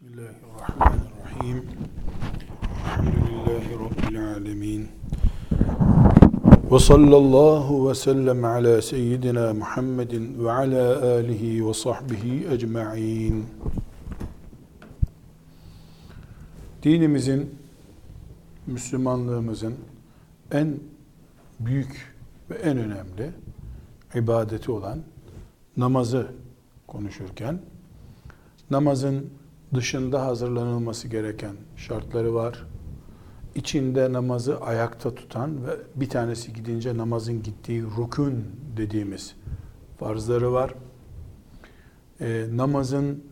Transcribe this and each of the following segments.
Bismillahirrahmanirrahim. Elhamdülillahi Rabbil alemin. Ve sallallahu ve sellem ala seyyidina Muhammedin ve ala alihi ve sahbihi ecma'in. Dinimizin, Müslümanlığımızın en büyük ve en önemli ibadeti olan namazı konuşurken namazın dışında hazırlanılması gereken şartları var. İçinde namazı ayakta tutan ve bir tanesi gidince namazın gittiği rukun dediğimiz farzları var. E, namazın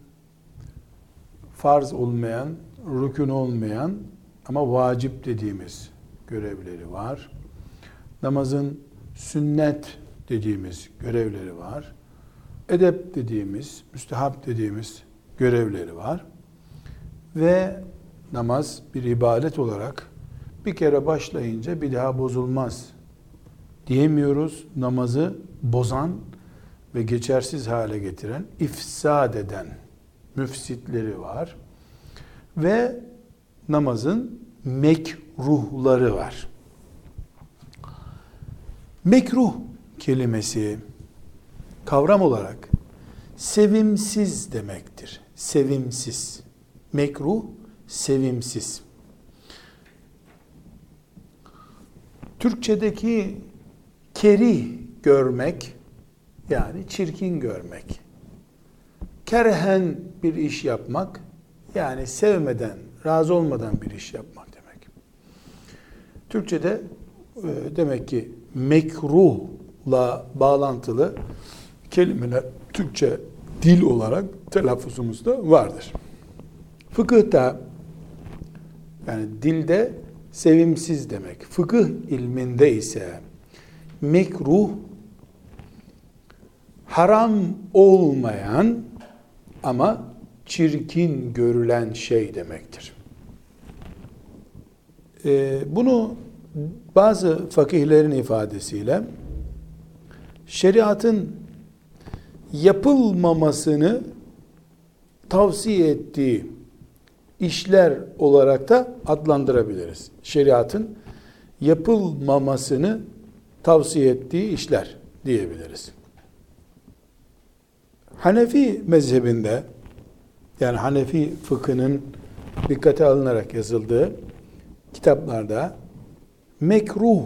farz olmayan, rükün olmayan ama vacip dediğimiz görevleri var. Namazın sünnet dediğimiz görevleri var. Edep dediğimiz, müstehap dediğimiz görevleri var. Ve namaz bir ibadet olarak bir kere başlayınca bir daha bozulmaz diyemiyoruz. Namazı bozan ve geçersiz hale getiren, ifsad eden müfsitleri var. Ve namazın mekruhları var. Mekruh kelimesi kavram olarak sevimsiz demektir sevimsiz. Mekruh, sevimsiz. Türkçedeki kerih görmek, yani çirkin görmek. Kerhen bir iş yapmak, yani sevmeden, razı olmadan bir iş yapmak demek. Türkçede e, demek ki mekruhla bağlantılı kelimeler Türkçe dil olarak telaffuzumuzda vardır. Fıkıhta yani dilde sevimsiz demek. Fıkıh ilminde ise mekruh haram olmayan ama çirkin görülen şey demektir. Ee, bunu bazı fakihlerin ifadesiyle şeriatın yapılmamasını tavsiye ettiği işler olarak da adlandırabiliriz. Şeriatın yapılmamasını tavsiye ettiği işler diyebiliriz. Hanefi mezhebinde yani Hanefi fıkhının dikkate alınarak yazıldığı kitaplarda mekruh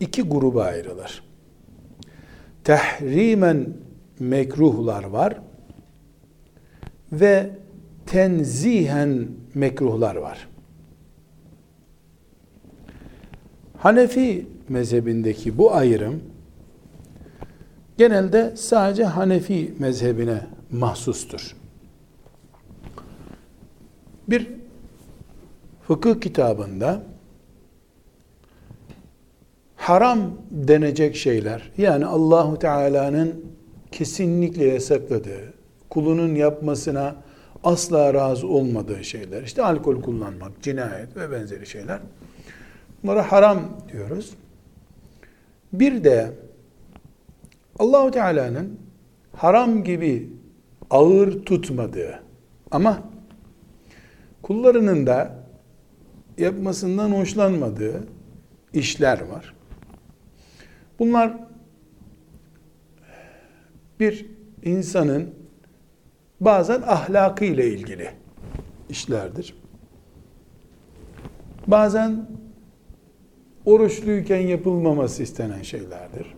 iki gruba ayrılır. Tehrimen mekruhlar var ve tenzihen mekruhlar var. Hanefi mezhebindeki bu ayrım genelde sadece Hanefi mezhebine mahsustur. Bir fıkıh kitabında haram denecek şeyler yani Allahu Teala'nın kesinlikle yasakladığı, kulunun yapmasına asla razı olmadığı şeyler. İşte alkol kullanmak, cinayet ve benzeri şeyler. Bunlara haram diyoruz. Bir de Allahu Teala'nın haram gibi ağır tutmadığı ama kullarının da yapmasından hoşlanmadığı işler var. Bunlar bir insanın bazen ahlakı ile ilgili işlerdir. Bazen oruçluyken yapılmaması istenen şeylerdir.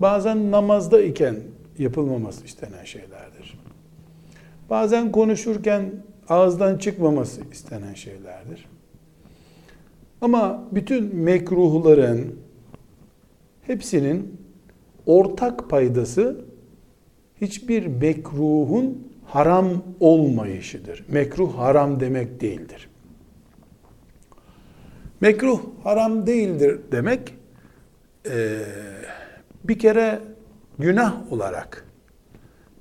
Bazen namazda iken yapılmaması istenen şeylerdir. Bazen konuşurken ağızdan çıkmaması istenen şeylerdir. Ama bütün mekruhların hepsinin ortak paydası hiçbir mekruhun haram olmayışıdır. Mekruh haram demek değildir. Mekruh haram değildir demek e, bir kere günah olarak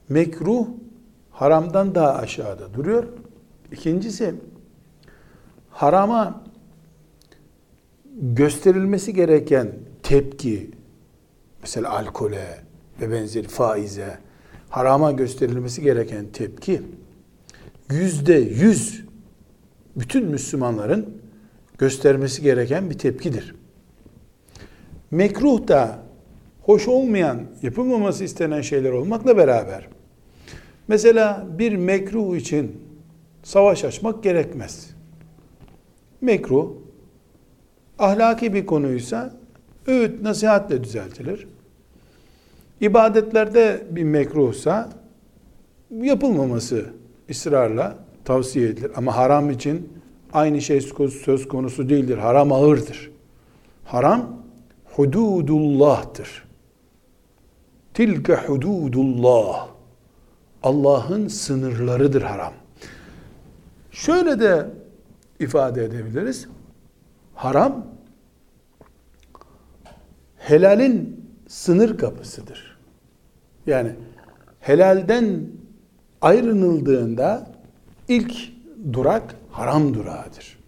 mekruh haramdan daha aşağıda duruyor. İkincisi harama gösterilmesi gereken tepki mesela alkole ve benzeri faize harama gösterilmesi gereken tepki yüzde yüz bütün Müslümanların göstermesi gereken bir tepkidir. Mekruh da hoş olmayan, yapılmaması istenen şeyler olmakla beraber mesela bir mekruh için savaş açmak gerekmez. Mekruh ahlaki bir konuysa öğüt nasihatle düzeltilir. İbadetlerde bir mekruhsa yapılmaması ısrarla tavsiye edilir. Ama haram için aynı şey söz konusu değildir. Haram ağırdır. Haram hududullah'tır. Tilke hududullah. Allah'ın sınırlarıdır haram. Şöyle de ifade edebiliriz. Haram helalin sınır kapısıdır. Yani helalden ayrınıldığında ilk durak haram durağıdır.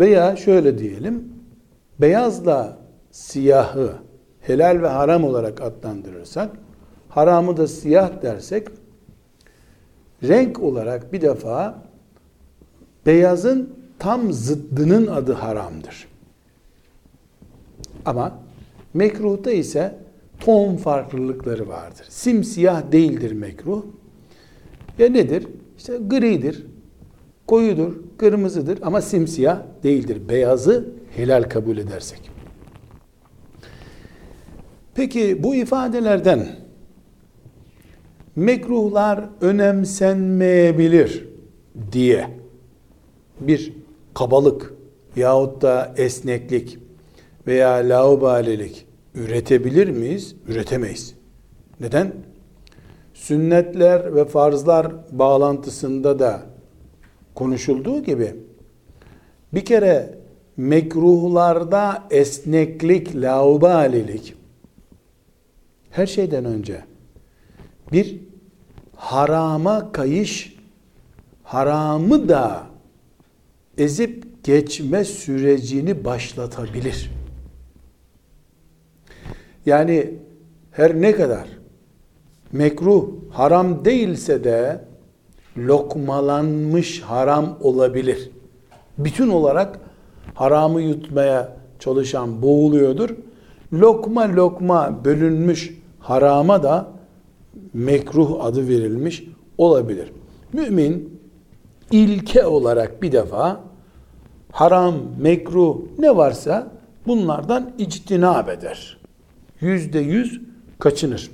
Veya şöyle diyelim, beyazla siyahı helal ve haram olarak adlandırırsak, haramı da siyah dersek, renk olarak bir defa beyazın tam zıddının adı haramdır. Ama mekruhta ise ton farklılıkları vardır. Simsiyah değildir mekruh. Ya nedir? İşte gridir, koyudur, kırmızıdır ama simsiyah değildir. Beyazı helal kabul edersek. Peki bu ifadelerden mekruhlar önemsenmeyebilir diye bir kabalık yahut da esneklik veya laubalilik üretebilir miyiz? Üretemeyiz. Neden? Sünnetler ve farzlar bağlantısında da konuşulduğu gibi bir kere mekruhlarda esneklik, laubalilik her şeyden önce bir harama kayış, haramı da ezip geçme sürecini başlatabilir. Yani her ne kadar mekruh haram değilse de lokmalanmış haram olabilir. Bütün olarak haramı yutmaya çalışan boğuluyordur. Lokma lokma bölünmüş harama da mekruh adı verilmiş olabilir. Mümin ilke olarak bir defa haram, mekruh ne varsa bunlardan ictinab eder. Yüzde yüz kaçınır.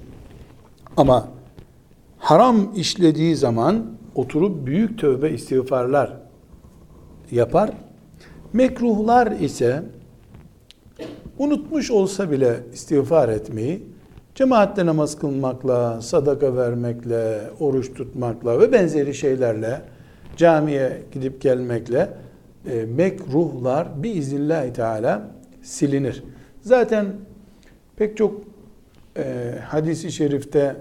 Ama haram işlediği zaman oturup büyük tövbe istiğfarlar yapar. Mekruhlar ise unutmuş olsa bile istiğfar etmeyi cemaatle namaz kılmakla, sadaka vermekle, oruç tutmakla ve benzeri şeylerle camiye gidip gelmekle e, mekruhlar biiznillahü teala silinir. Zaten pek çok e, hadisi şerifte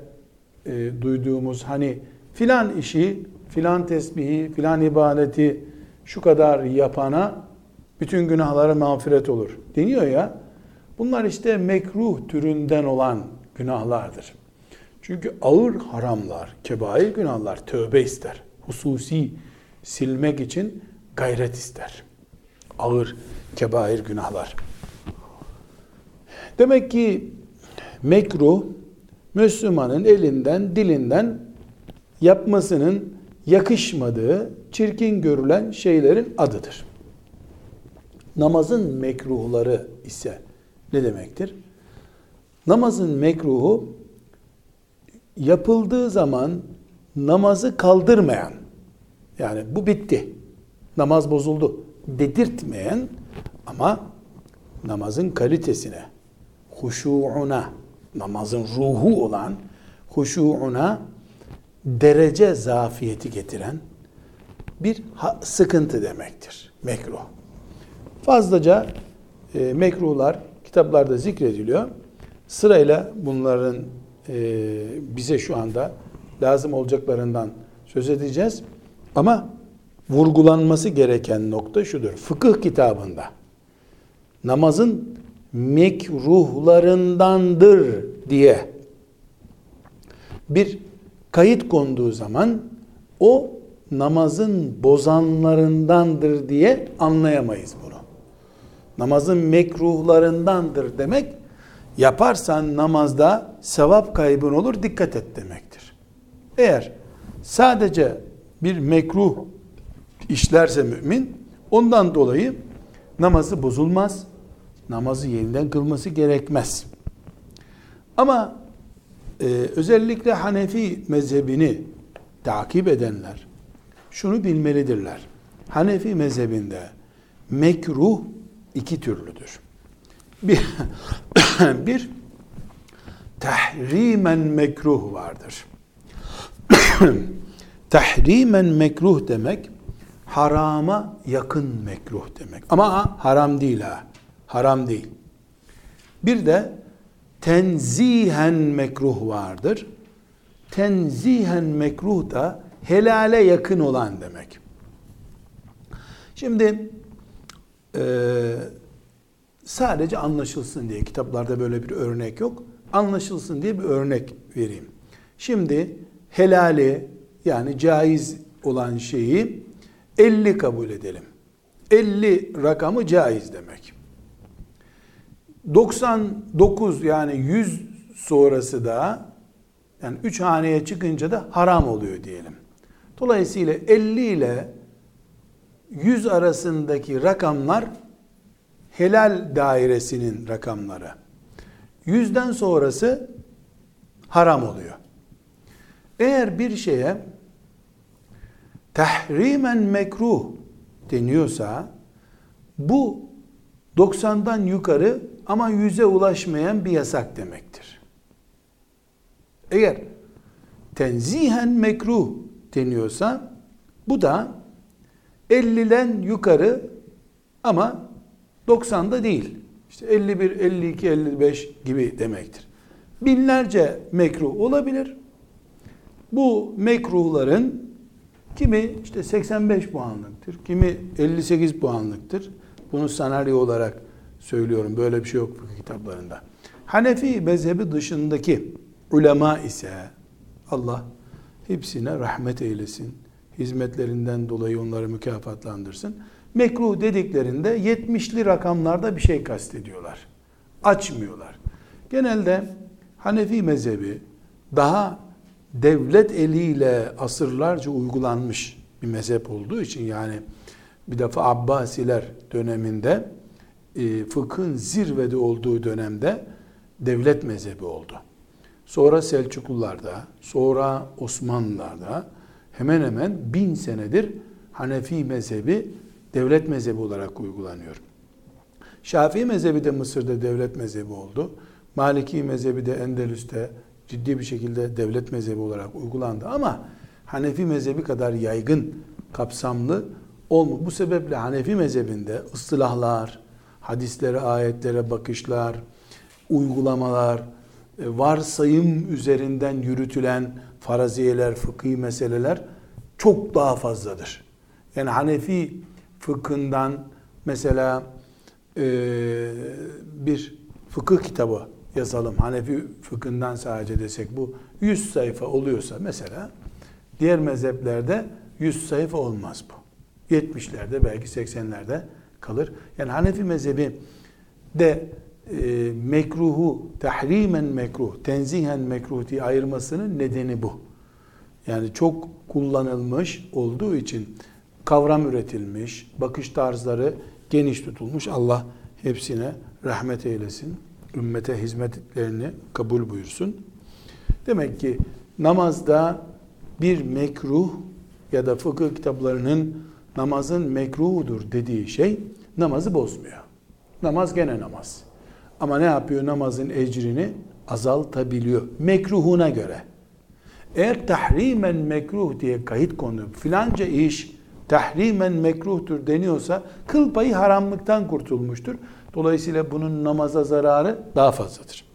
e, duyduğumuz hani filan işi, filan tesbihi, filan ibadeti şu kadar yapana bütün günahları mağfiret olur deniyor ya. Bunlar işte mekruh türünden olan günahlardır. Çünkü ağır haramlar, kebair günahlar tövbe ister. Hususi silmek için gayret ister. Ağır kebair günahlar. Demek ki mekruh Müslümanın elinden, dilinden yapmasının yakışmadığı, çirkin görülen şeylerin adıdır. Namazın mekruhları ise ne demektir? Namazın mekruhu yapıldığı zaman namazı kaldırmayan, yani bu bitti, namaz bozuldu dedirtmeyen ama namazın kalitesine, huşuuna, namazın ruhu olan huşuuna derece zafiyeti getiren bir sıkıntı demektir. Mekruh. Fazlaca e, mekruhlar kitaplarda zikrediliyor. Sırayla bunların e, bize şu anda lazım olacaklarından söz edeceğiz. Ama vurgulanması gereken nokta şudur. Fıkıh kitabında namazın mekruhlarındandır diye bir kayıt konduğu zaman o namazın bozanlarındandır diye anlayamayız bunu. Namazın mekruhlarındandır demek yaparsan namazda sevap kaybın olur dikkat et demektir. Eğer sadece bir mekruh işlerse mümin ondan dolayı namazı bozulmaz. Namazı yeniden kılması gerekmez. Ama e, özellikle Hanefi mezhebini takip edenler şunu bilmelidirler. Hanefi mezhebinde mekruh iki türlüdür. Bir, bir tahrimen mekruh vardır. tahrimen mekruh demek harama yakın mekruh demek. Ama haram değil ha. Haram değil. Bir de tenzihen mekruh vardır. Tenzihen mekruh da helale yakın olan demek. Şimdi e, sadece anlaşılsın diye kitaplarda böyle bir örnek yok. Anlaşılsın diye bir örnek vereyim. Şimdi helali yani caiz olan şeyi 50 kabul edelim. 50 rakamı caiz demek. 99 yani 100 sonrası da yani 3 haneye çıkınca da haram oluyor diyelim. Dolayısıyla 50 ile 100 arasındaki rakamlar helal dairesinin rakamları. Yüzden sonrası haram oluyor. Eğer bir şeye tahrimen mekruh deniyorsa bu 90'dan yukarı ama 100'e ulaşmayan bir yasak demektir. Eğer tenzihen mekruh deniyorsa bu da 50'den yukarı ama 90'da değil. İşte 51, 52, 55 gibi demektir. Binlerce mekruh olabilir. Bu mekruhların kimi işte 85 puanlıktır, kimi 58 puanlıktır. Bunu senaryo olarak söylüyorum. Böyle bir şey yok fıkıh kitaplarında. Hanefi mezhebi dışındaki ulema ise Allah hepsine rahmet eylesin. Hizmetlerinden dolayı onları mükafatlandırsın. Mekruh dediklerinde 70'li rakamlarda bir şey kastediyorlar. Açmıyorlar. Genelde Hanefi mezhebi daha devlet eliyle asırlarca uygulanmış bir mezhep olduğu için yani bir defa Abbasiler döneminde e, fıkhın zirvede olduğu dönemde devlet mezhebi oldu. Sonra Selçuklularda, sonra Osmanlılarda hemen hemen bin senedir Hanefi mezhebi devlet mezhebi olarak uygulanıyor. Şafii mezhebi de Mısır'da devlet mezhebi oldu. Maliki mezhebi de Endülüs'te ciddi bir şekilde devlet mezhebi olarak uygulandı ama Hanefi mezhebi kadar yaygın, kapsamlı olmu. Bu sebeple Hanefi mezhebinde ıstılahlar, hadislere, ayetlere bakışlar, uygulamalar, e, varsayım üzerinden yürütülen faraziyeler, fıkhi meseleler çok daha fazladır. Yani Hanefi fıkhından mesela e, bir fıkıh kitabı yazalım. Hanefi fıkhından sadece desek bu 100 sayfa oluyorsa mesela diğer mezheplerde 100 sayfa olmaz bu. 70'lerde belki 80'lerde kalır. Yani Hanefi mezhebi de e, mekruhu tahrimen mekruh, tenzihen mekruh diye ayırmasının nedeni bu. Yani çok kullanılmış olduğu için kavram üretilmiş, bakış tarzları geniş tutulmuş. Allah hepsine rahmet eylesin. Ümmete hizmetlerini kabul buyursun. Demek ki namazda bir mekruh ya da fıkıh kitaplarının namazın mekruhudur dediği şey namazı bozmuyor. Namaz gene namaz. Ama ne yapıyor? Namazın ecrini azaltabiliyor. Mekruhuna göre. Eğer tahrimen mekruh diye kayıt konu filanca iş tahrimen mekruhtur deniyorsa kıl payı haramlıktan kurtulmuştur. Dolayısıyla bunun namaza zararı daha fazladır.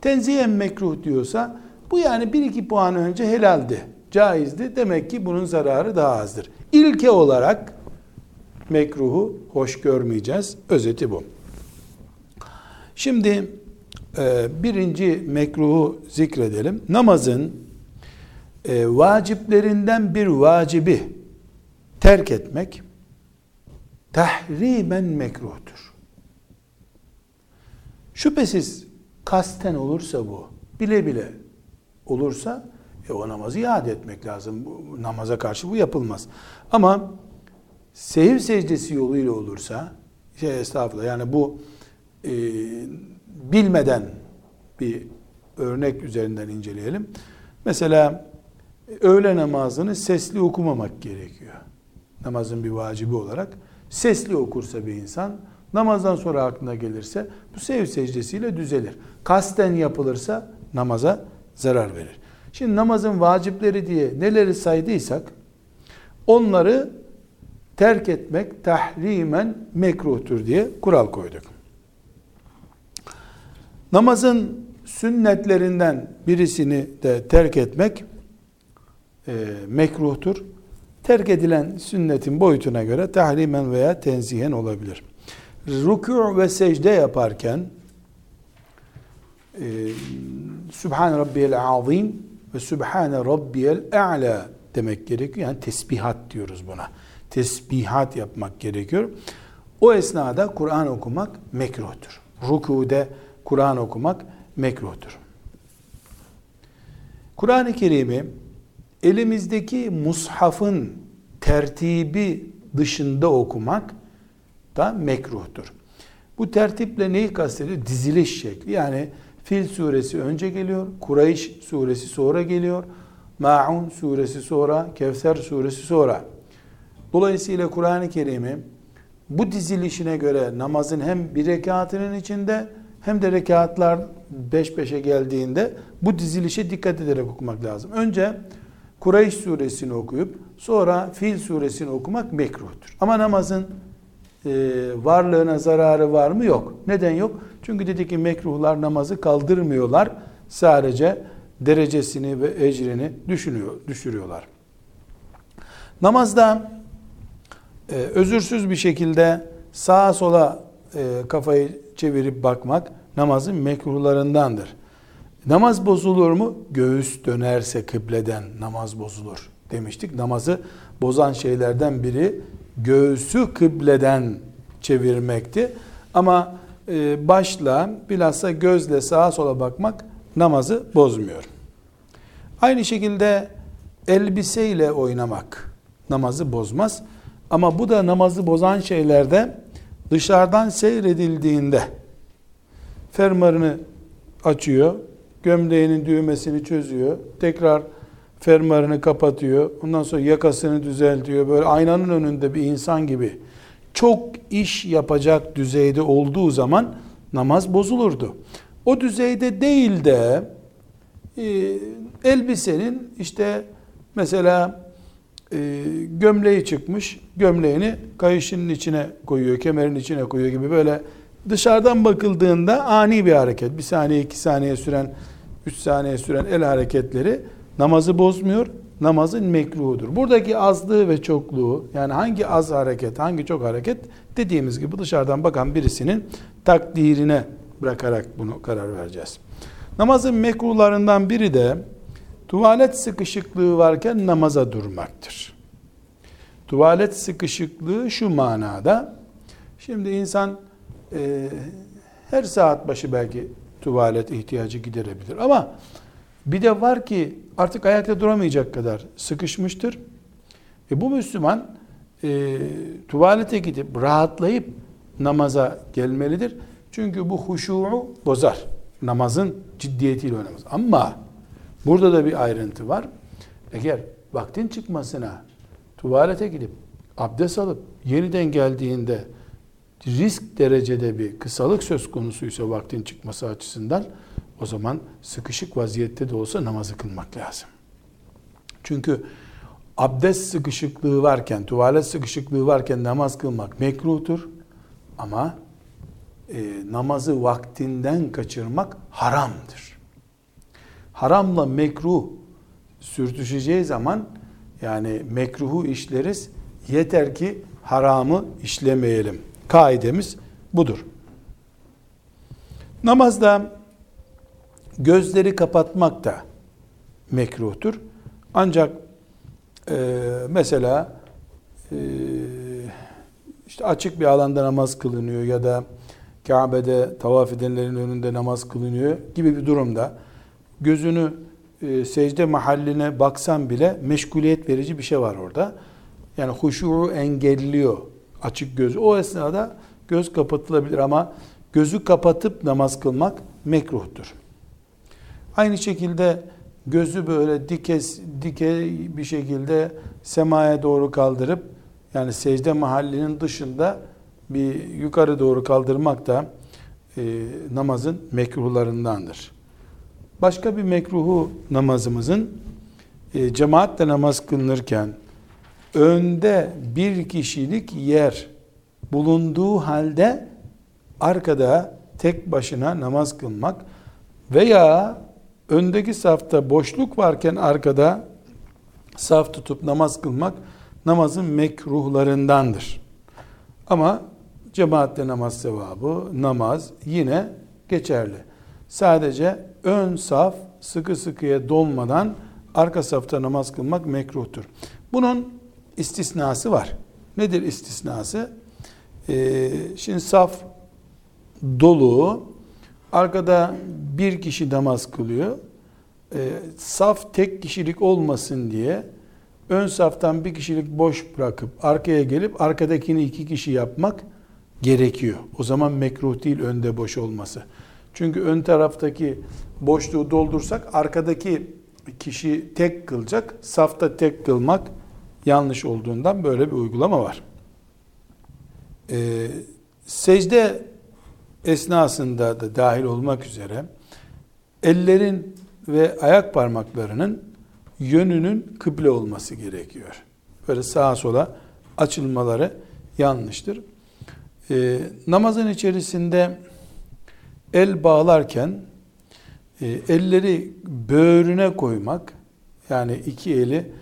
Tenzihen mekruh diyorsa bu yani bir iki puan önce helaldi, caizdi. Demek ki bunun zararı daha azdır. İlke olarak mekruhu hoş görmeyeceğiz. Özeti bu. Şimdi e, birinci mekruhu zikredelim. Namazın e, vaciplerinden bir vacibi terk etmek tahrimen mekruhtur. Şüphesiz kasten olursa bu, bile bile olursa e o namazı iade etmek lazım. Bu, namaza karşı bu yapılmaz. Ama sehiv secdesi yoluyla olursa şey estağfurullah yani bu e, bilmeden bir örnek üzerinden inceleyelim. Mesela öğle namazını sesli okumamak gerekiyor. Namazın bir vacibi olarak. Sesli okursa bir insan namazdan sonra aklına gelirse bu sev secdesiyle düzelir. Kasten yapılırsa namaza zarar verir. Şimdi namazın vacipleri diye neleri saydıysak onları terk etmek tahrimen mekruhtur diye kural koyduk. Namazın sünnetlerinden birisini de terk etmek e, mekruhtur. Terk edilen sünnetin boyutuna göre tahrimen veya tenzihen olabilir. Rükû ve secde yaparken e, Sübhane Rabbiyel Azim ve Sübhane Rabbiyel A'la demek gerekiyor. Yani tesbihat diyoruz buna. Tesbihat yapmak gerekiyor. O esnada Kur'an okumak mekruhtur. Rükude Kur'an okumak mekruhtur. Kur'an-ı Kerim'i elimizdeki mushafın tertibi dışında okumak da mekruhtur. Bu tertiple neyi kastediyor? Diziliş şekli. Yani Fil suresi önce geliyor, Kureyş suresi sonra geliyor, Ma'un suresi sonra, Kevser suresi sonra. Dolayısıyla Kur'an-ı Kerim'i bu dizilişine göre namazın hem bir rekatının içinde hem de rekatlar beş beşe geldiğinde bu dizilişe dikkat ederek okumak lazım. Önce Kureyş suresini okuyup sonra Fil suresini okumak mekruhtur. Ama namazın e, varlığına zararı var mı? Yok. Neden yok? Çünkü dedi ki mekruhlar namazı kaldırmıyorlar. Sadece derecesini ve ecrini düşünüyor, düşürüyorlar. Namazda e, özürsüz bir şekilde sağa sola e, kafayı çevirip bakmak namazın mekruhlarındandır. Namaz bozulur mu? Göğüs dönerse kıbleden namaz bozulur demiştik. Namazı bozan şeylerden biri göğsü kıbleden çevirmekti. Ama e, başla bilhassa gözle sağa sola bakmak namazı bozmuyor. Aynı şekilde elbiseyle oynamak namazı bozmaz. Ama bu da namazı bozan şeylerde dışarıdan seyredildiğinde fermarını açıyor, gömleğinin düğmesini çözüyor, tekrar fermarını kapatıyor, ondan sonra yakasını düzeltiyor, böyle aynanın önünde bir insan gibi çok iş yapacak düzeyde olduğu zaman namaz bozulurdu. O düzeyde değil de e, elbisenin işte mesela e, gömleği çıkmış, gömleğini kayışının içine koyuyor, kemerin içine koyuyor gibi böyle dışarıdan bakıldığında ani bir hareket, bir saniye, iki saniye süren, üç saniye süren el hareketleri namazı bozmuyor, namazın mekruhudur. Buradaki azlığı ve çokluğu yani hangi az hareket, hangi çok hareket dediğimiz gibi dışarıdan bakan birisinin takdirine bırakarak bunu karar vereceğiz. Namazın mekruhlarından biri de tuvalet sıkışıklığı varken namaza durmaktır. Tuvalet sıkışıklığı şu manada, şimdi insan e, her saat başı belki tuvalet ihtiyacı giderebilir ama bir de var ki artık ayakta duramayacak kadar sıkışmıştır. E bu Müslüman e, tuvalete gidip rahatlayıp namaza gelmelidir. Çünkü bu huşu'u bozar. Namazın ciddiyetiyle oynamaz. Ama burada da bir ayrıntı var. Eğer vaktin çıkmasına tuvalete gidip abdest alıp yeniden geldiğinde risk derecede bir kısalık söz konusuysa vaktin çıkması açısından o zaman sıkışık vaziyette de olsa namazı kılmak lazım. Çünkü abdest sıkışıklığı varken, tuvalet sıkışıklığı varken namaz kılmak mekruhtur. Ama e, namazı vaktinden kaçırmak haramdır. Haramla mekruh sürtüşeceği zaman yani mekruhu işleriz. Yeter ki haramı işlemeyelim. Kaidemiz budur. Namazda gözleri kapatmak da mekruhtur. Ancak e, mesela e, işte açık bir alanda namaz kılınıyor ya da Kabe'de tavaf edenlerin önünde namaz kılınıyor gibi bir durumda gözünü e, secde mahalline baksan bile meşguliyet verici bir şey var orada. Yani huşuğu engelliyor açık gözü. O esnada göz kapatılabilir ama gözü kapatıp namaz kılmak mekruhtur. Aynı şekilde gözü böyle dikes, dike bir şekilde semaya doğru kaldırıp yani secde mahallinin dışında bir yukarı doğru kaldırmak da e, namazın mekruhlarındandır. Başka bir mekruhu namazımızın e, cemaatle namaz kılınırken önde bir kişilik yer bulunduğu halde arkada tek başına namaz kılmak veya öndeki safta boşluk varken arkada saf tutup namaz kılmak namazın mekruhlarındandır. Ama cemaatle namaz sevabı, namaz yine geçerli. Sadece ön saf sıkı sıkıya dolmadan arka safta namaz kılmak mekruhtur. Bunun istisnası var. Nedir istisnası? Ee, şimdi saf dolu, arkada bir kişi namaz kılıyor. Ee, saf tek kişilik olmasın diye ön saftan bir kişilik boş bırakıp arkaya gelip arkadakini iki kişi yapmak gerekiyor. O zaman mekruh değil önde boş olması. Çünkü ön taraftaki boşluğu doldursak arkadaki kişi tek kılacak. Safta tek kılmak yanlış olduğundan böyle bir uygulama var. Ee, secde esnasında da dahil olmak üzere ellerin ve ayak parmaklarının yönünün kıble olması gerekiyor. Böyle sağa sola açılmaları yanlıştır. Ee, namazın içerisinde el bağlarken e, elleri böğrüne koymak yani iki eli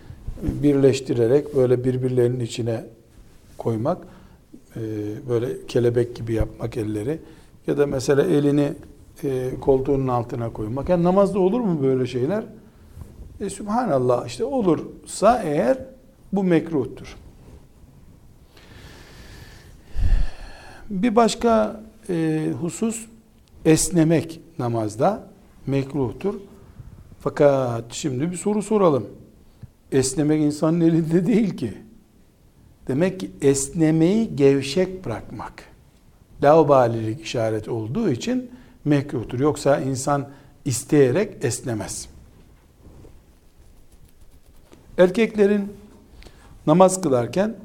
birleştirerek böyle birbirlerinin içine koymak e, böyle kelebek gibi yapmak elleri ya da mesela elini e, koltuğunun altına koymak. Yani namazda olur mu böyle şeyler? E, Subhanallah işte olursa eğer bu mekruhtur. Bir başka e, husus esnemek namazda mekruhtur. Fakat şimdi bir soru soralım. Esnemek insanın elinde değil ki. Demek ki esnemeyi gevşek bırakmak. Laubalilik işareti olduğu için mekruhtur. Yoksa insan isteyerek esnemez. Erkeklerin namaz kılarken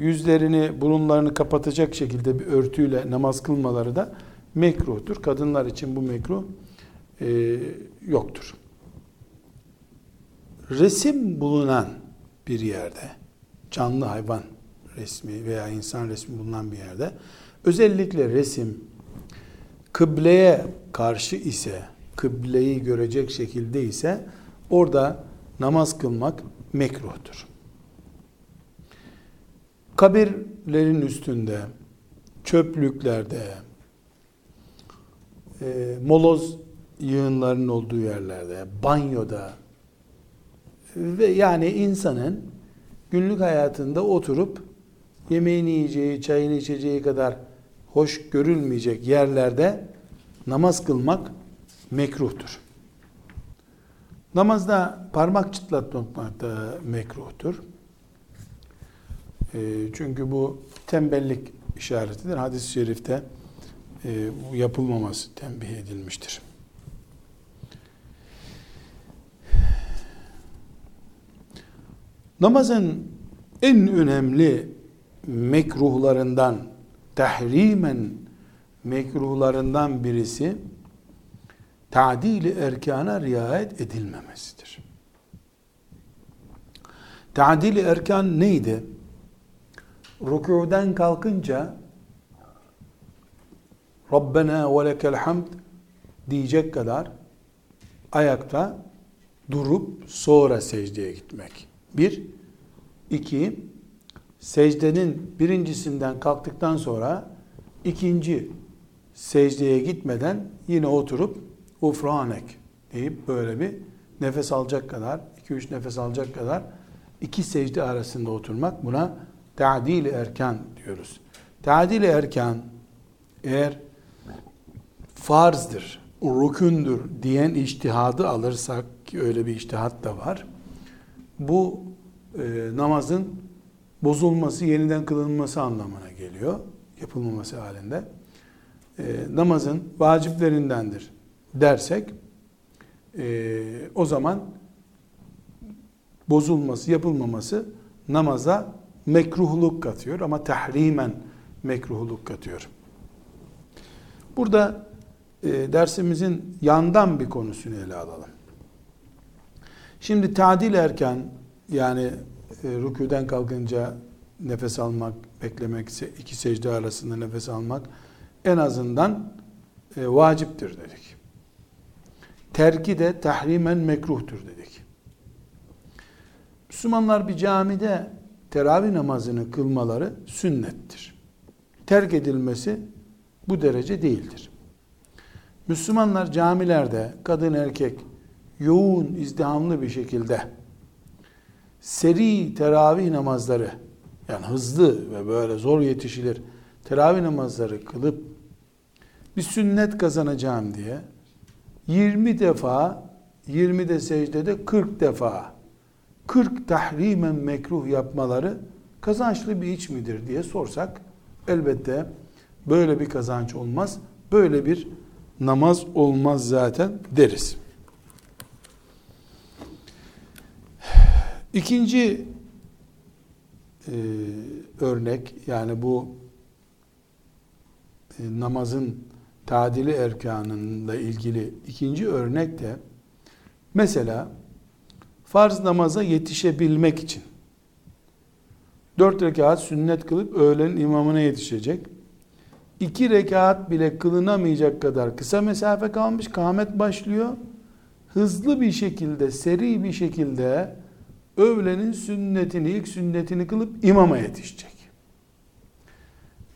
yüzlerini, burunlarını kapatacak şekilde bir örtüyle namaz kılmaları da mekruhtur. Kadınlar için bu mekruh e, yoktur. Resim bulunan bir yerde, canlı hayvan resmi veya insan resmi bulunan bir yerde, özellikle resim kıbleye karşı ise, kıbleyi görecek şekilde ise orada namaz kılmak mekruhtur. Kabirlerin üstünde, çöplüklerde, e, moloz yığınlarının olduğu yerlerde, banyoda ve yani insanın günlük hayatında oturup yemeğini yiyeceği, çayını içeceği kadar hoş görülmeyecek yerlerde namaz kılmak mekruhtur. Namazda parmak çıtlatmak da mekruhtur. E, çünkü bu tembellik işaretidir. Hadis-i şerifte e, bu yapılmaması tembih edilmiştir. Namazın en önemli mekruhlarından, tahrimen mekruhlarından birisi tadili erkana riayet edilmemesidir. Tadili erkan neydi? Rükûden kalkınca Rabbena ve lekel hamd diyecek kadar ayakta durup sonra secdeye gitmek. Bir. iki secdenin birincisinden kalktıktan sonra ikinci secdeye gitmeden yine oturup ufranek deyip böyle bir nefes alacak kadar, 2-3 nefes alacak kadar iki secde arasında oturmak buna ta'dil erkan diyoruz. Ta'dil erkan eğer farzdır, rükündür diyen iştihadı alırsak ki öyle bir iştihat da var. Bu e, namazın bozulması, yeniden kılınması anlamına geliyor. Yapılmaması halinde. E, namazın vaciplerindendir dersek e, o zaman bozulması, yapılmaması namaza mekruhluk katıyor ama tahrimen mekruhluk katıyor. Burada e, dersimizin yandan bir konusunu ele alalım. Şimdi tadil erken yani e, rüküden kalkınca nefes almak, beklemek, iki secde arasında nefes almak en azından e, vaciptir dedik. Terki de tahrimen mekruhtur dedik. Müslümanlar bir camide teravih namazını kılmaları sünnettir. Terk edilmesi bu derece değildir. Müslümanlar camilerde kadın erkek yoğun izdihamlı bir şekilde seri teravih namazları yani hızlı ve böyle zor yetişilir teravih namazları kılıp bir sünnet kazanacağım diye 20 defa 20 de secdede 40 defa 40 tahrimen mekruh yapmaları kazançlı bir iç midir diye sorsak elbette böyle bir kazanç olmaz. Böyle bir namaz olmaz zaten deriz. İkinci e, örnek yani bu e, namazın tadili erkanıyla ilgili ikinci örnek de mesela farz namaza yetişebilmek için dört rekat sünnet kılıp öğlen imamına yetişecek. iki rekat bile kılınamayacak kadar kısa mesafe kalmış. Kâhmet başlıyor. Hızlı bir şekilde, seri bir şekilde öğlenin sünnetini, ilk sünnetini kılıp imama yetişecek.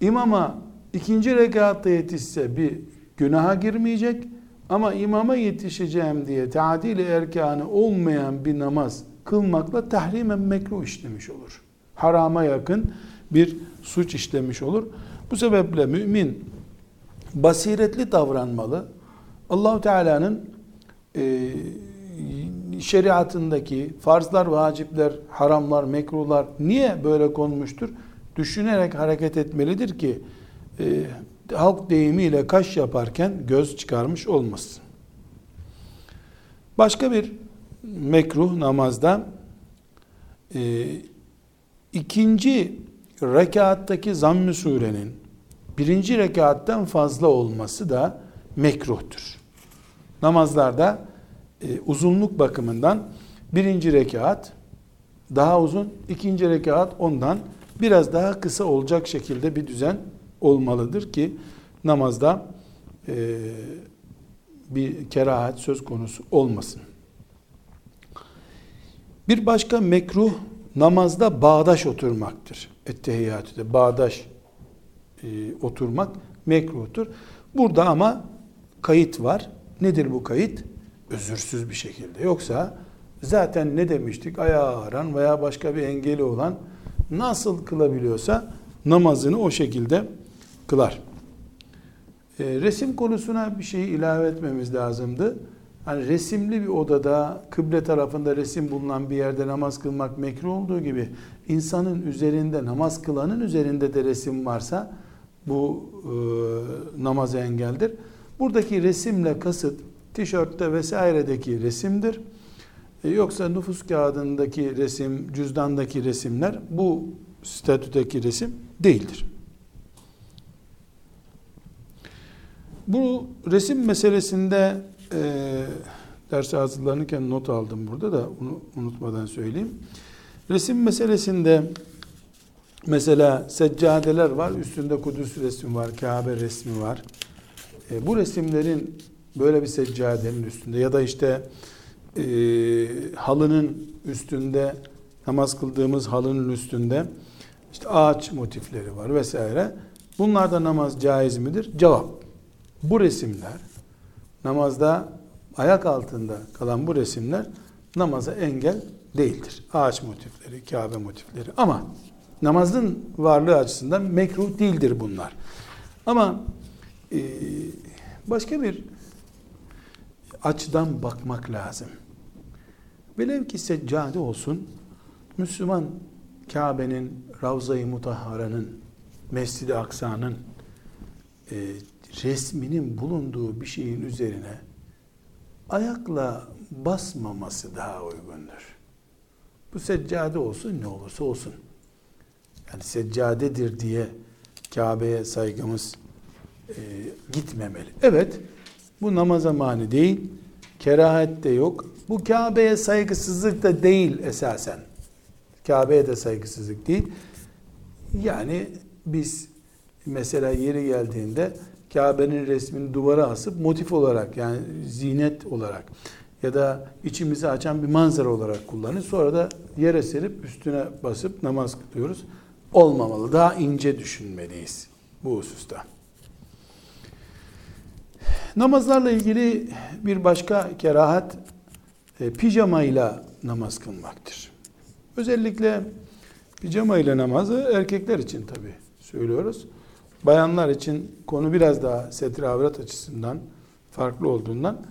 İmama ikinci rekatta yetişse bir günaha girmeyecek ama imama yetişeceğim diye tadil erkanı olmayan bir namaz kılmakla tahrimen mekruh işlemiş olur. Harama yakın bir suç işlemiş olur. Bu sebeple mümin basiretli davranmalı. Allahu Teala'nın e, şeriatındaki farzlar, vacipler, haramlar, mekruhlar niye böyle konmuştur? Düşünerek hareket etmelidir ki e, halk deyimiyle kaş yaparken göz çıkarmış olmasın. Başka bir mekruh namazda e, ikinci rekattaki zamm-ı surenin birinci rekattan fazla olması da mekruhtur. Namazlarda e, uzunluk bakımından birinci rekat daha uzun, ikinci rekat ondan biraz daha kısa olacak şekilde bir düzen olmalıdır ki namazda e, bir kerahat söz konusu olmasın. Bir başka mekruh namazda bağdaş oturmaktır. Ettehiyyatüde bağdaş e, oturmak mekruhtur. Burada ama kayıt var. Nedir bu kayıt? Özürsüz bir şekilde. Yoksa zaten ne demiştik? Ayağı ağıran veya başka bir engeli olan nasıl kılabiliyorsa namazını o şekilde kılar. E, resim konusuna bir şey ilave etmemiz lazımdı. Hani resimli bir odada kıble tarafında resim bulunan bir yerde namaz kılmak mekruh olduğu gibi insanın üzerinde namaz kılanın üzerinde de resim varsa bu e, namaza engeldir. Buradaki resimle kasıt tişörtte vesairedeki resimdir. E, yoksa nüfus kağıdındaki resim, cüzdandaki resimler bu statüdeki resim değildir. Bu resim meselesinde e, derse hazırlanırken not aldım burada da onu unutmadan söyleyeyim. Resim meselesinde mesela seccadeler var, üstünde Kudüs resmi var, Kabe resmi var. E, bu resimlerin böyle bir seccadenin üstünde ya da işte e, halının üstünde namaz kıldığımız halının üstünde işte ağaç motifleri var vesaire. Bunlarda namaz caiz midir? Cevap. Bu resimler namazda ayak altında kalan bu resimler namaza engel değildir. Ağaç motifleri, Kabe motifleri ama namazın varlığı açısından mekruh değildir bunlar. Ama e, başka bir açıdan bakmak lazım. Velev ki seccade olsun, Müslüman Kabe'nin, Ravza-i Mutahhara'nın, Mescid-i Aksa'nın e, resminin bulunduğu bir şeyin üzerine ayakla basmaması daha uygundur. Bu seccade olsun ne olursa olsun. Yani seccadedir diye Kabe'ye saygımız e, gitmemeli. Evet, bu namaza mani değil, kerahet de yok. Bu Kabe'ye saygısızlık da değil esasen. Kabe'ye de saygısızlık değil. Yani biz mesela yeri geldiğinde Kabe'nin resmini duvara asıp motif olarak yani zinet olarak ya da içimizi açan bir manzara olarak kullanır. Sonra da yere serip üstüne basıp namaz kılıyoruz. Olmamalı. Daha ince düşünmeliyiz bu hususta. Namazlarla ilgili bir başka kerahat e, pijamayla namaz kılmaktır. Özellikle pijama ile namazı erkekler için tabi söylüyoruz. Bayanlar için konu biraz daha setre avrat açısından farklı olduğundan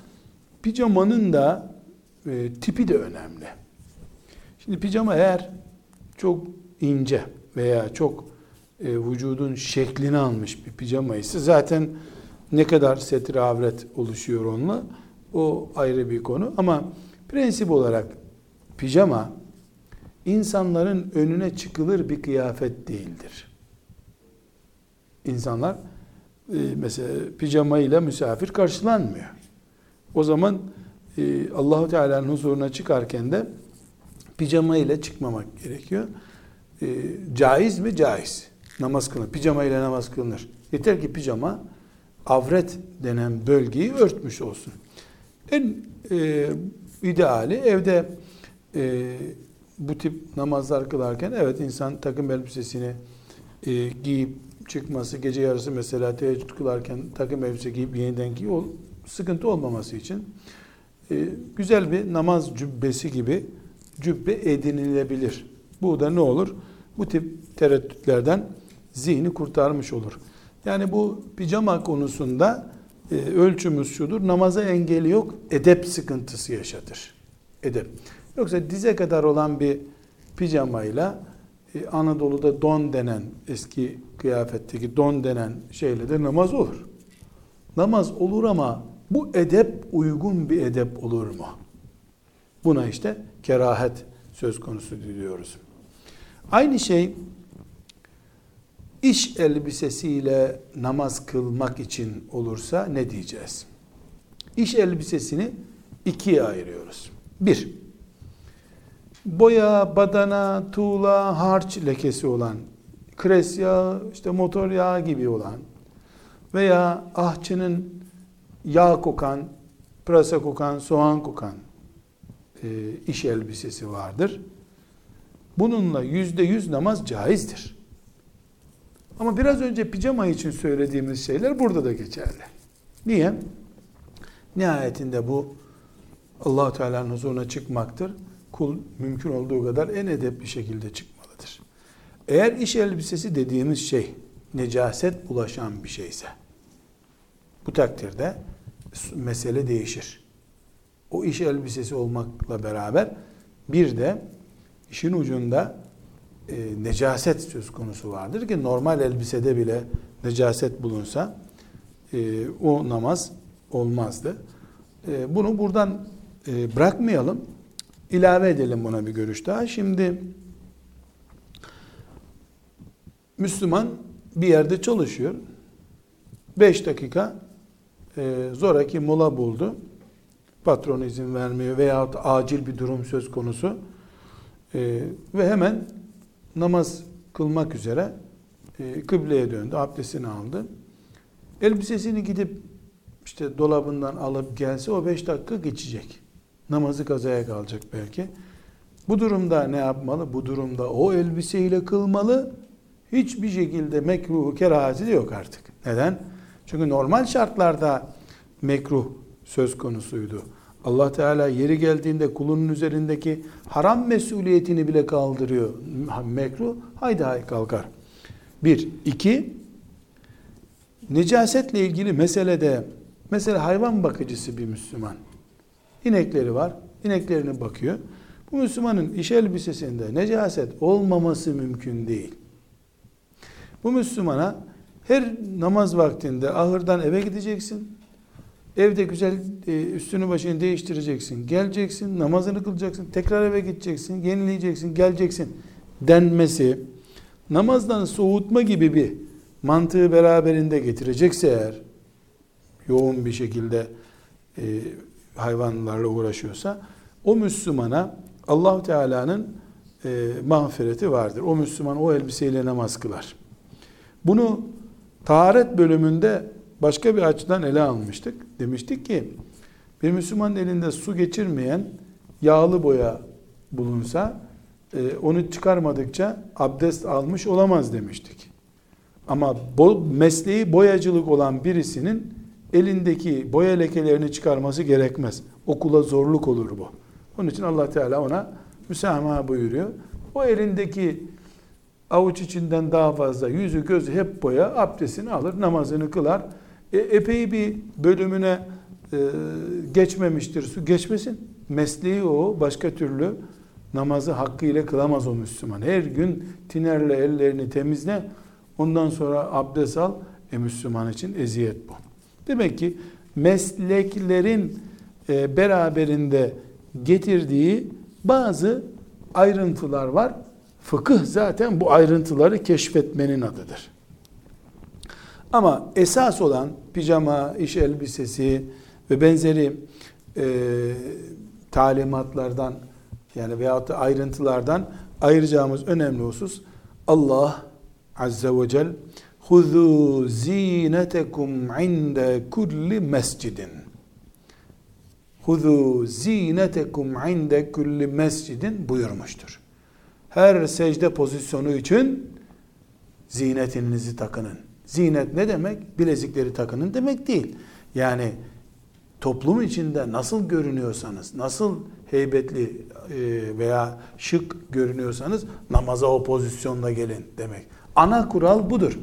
pijamanın da e, tipi de önemli. Şimdi pijama eğer çok ince veya çok e, vücudun şeklini almış bir pijama ise zaten ne kadar setre avret oluşuyor onunla o ayrı bir konu ama prensip olarak pijama insanların önüne çıkılır bir kıyafet değildir. İnsanlar e, mesela pijama ile misafir karşılanmıyor. O zaman e, Allahu Teala'nın huzuruna çıkarken de pijama ile çıkmamak gerekiyor. E, caiz mi? Caiz. Namaz kılınır. Pijama ile namaz kılınır. Yeter ki pijama avret denen bölgeyi örtmüş olsun. En e, ideali evde e, bu tip namazlar kılarken evet insan takım elbisesini e, giyip çıkması, gece yarısı mesela teheccüd kılarken takım elbise giyip yeniden giyip o sıkıntı olmaması için e, güzel bir namaz cübbesi gibi cübbe edinilebilir. Bu da ne olur? Bu tip tereddütlerden zihni kurtarmış olur. Yani bu pijama konusunda e, ölçümüz şudur. Namaza engeli yok. Edep sıkıntısı yaşatır. Edep. Yoksa dize kadar olan bir pijamayla e, Anadolu'da don denen eski kıyafetteki don denen şeyle de namaz olur. Namaz olur ama bu edep uygun bir edep olur mu? Buna işte kerahet söz konusu diyoruz. Aynı şey iş elbisesiyle namaz kılmak için olursa ne diyeceğiz? İş elbisesini ikiye ayırıyoruz. Bir, boya, badana, tuğla, harç lekesi olan, kres yağı, işte motor yağı gibi olan veya ahçının yağ kokan, pırasa kokan, soğan kokan e, iş elbisesi vardır. Bununla yüzde yüz namaz caizdir. Ama biraz önce pijama için söylediğimiz şeyler burada da geçerli. Niye? Nihayetinde bu allah Teala'nın huzuruna çıkmaktır. Kul mümkün olduğu kadar en edepli şekilde çıkmalıdır. Eğer iş elbisesi dediğimiz şey necaset bulaşan bir şeyse bu takdirde mesele değişir. O iş elbisesi olmakla beraber bir de işin ucunda e, necaset söz konusu vardır ki normal elbisede bile necaset bulunsa e, o namaz olmazdı. E, bunu buradan e, bırakmayalım. İlave edelim buna bir görüş daha. Şimdi Müslüman bir yerde çalışıyor. 5 dakika e, zoraki mola buldu. Patron izin vermiyor veyahut acil bir durum söz konusu. E, ve hemen namaz kılmak üzere e, kıbleye döndü, abdestini aldı. Elbisesini gidip işte dolabından alıp gelse o beş dakika geçecek. Namazı kazaya kalacak belki. Bu durumda ne yapmalı? Bu durumda o elbiseyle kılmalı. Hiçbir şekilde mekruhu kerahati de yok artık. Neden? Çünkü normal şartlarda mekruh söz konusuydu. Allah Teala yeri geldiğinde kulunun üzerindeki haram mesuliyetini bile kaldırıyor. Mekruh haydi hay kalkar. Bir. iki Necasetle ilgili meselede mesela hayvan bakıcısı bir Müslüman. İnekleri var. İneklerine bakıyor. Bu Müslümanın iş elbisesinde necaset olmaması mümkün değil. Bu Müslümana her namaz vaktinde ahırdan eve gideceksin. Evde güzel e, üstünü başını değiştireceksin. Geleceksin, namazını kılacaksın. Tekrar eve gideceksin, yenileyeceksin, geleceksin denmesi namazdan soğutma gibi bir mantığı beraberinde getirecekse eğer yoğun bir şekilde e, hayvanlarla uğraşıyorsa o Müslümana allah Teala'nın e, mağfireti vardır. O Müslüman o elbiseyle namaz kılar. Bunu taharet bölümünde başka bir açıdan ele almıştık. Demiştik ki bir Müslümanın elinde su geçirmeyen yağlı boya bulunsa e, onu çıkarmadıkça abdest almış olamaz demiştik. Ama bo, mesleği boyacılık olan birisinin elindeki boya lekelerini çıkarması gerekmez. Okula zorluk olur bu. Onun için Allah Teala ona müsamaha buyuruyor. O elindeki avuç içinden daha fazla yüzü gözü hep boya abdestini alır namazını kılar. E, epey bir bölümüne e, geçmemiştir su geçmesin. Mesleği o başka türlü namazı hakkıyla kılamaz o Müslüman. Her gün tinerle ellerini temizle ondan sonra abdest al. E Müslüman için eziyet bu. Demek ki mesleklerin e, beraberinde getirdiği bazı ayrıntılar var. Fıkıh zaten bu ayrıntıları keşfetmenin adıdır. Ama esas olan pijama, iş elbisesi ve benzeri e, talimatlardan yani veyahut da ayrıntılardan ayıracağımız önemli husus Allah Azze ve Celle Huzu zinetekum inde kulli mescidin. Huzu zinetekum inde kulli mescidin buyurmuştur. Her secde pozisyonu için zinetinizi takının. Zinet ne demek? Bilezikleri takının demek değil. Yani toplum içinde nasıl görünüyorsanız, nasıl heybetli e, veya şık görünüyorsanız namaza o pozisyonda gelin demek. Ana kural budur.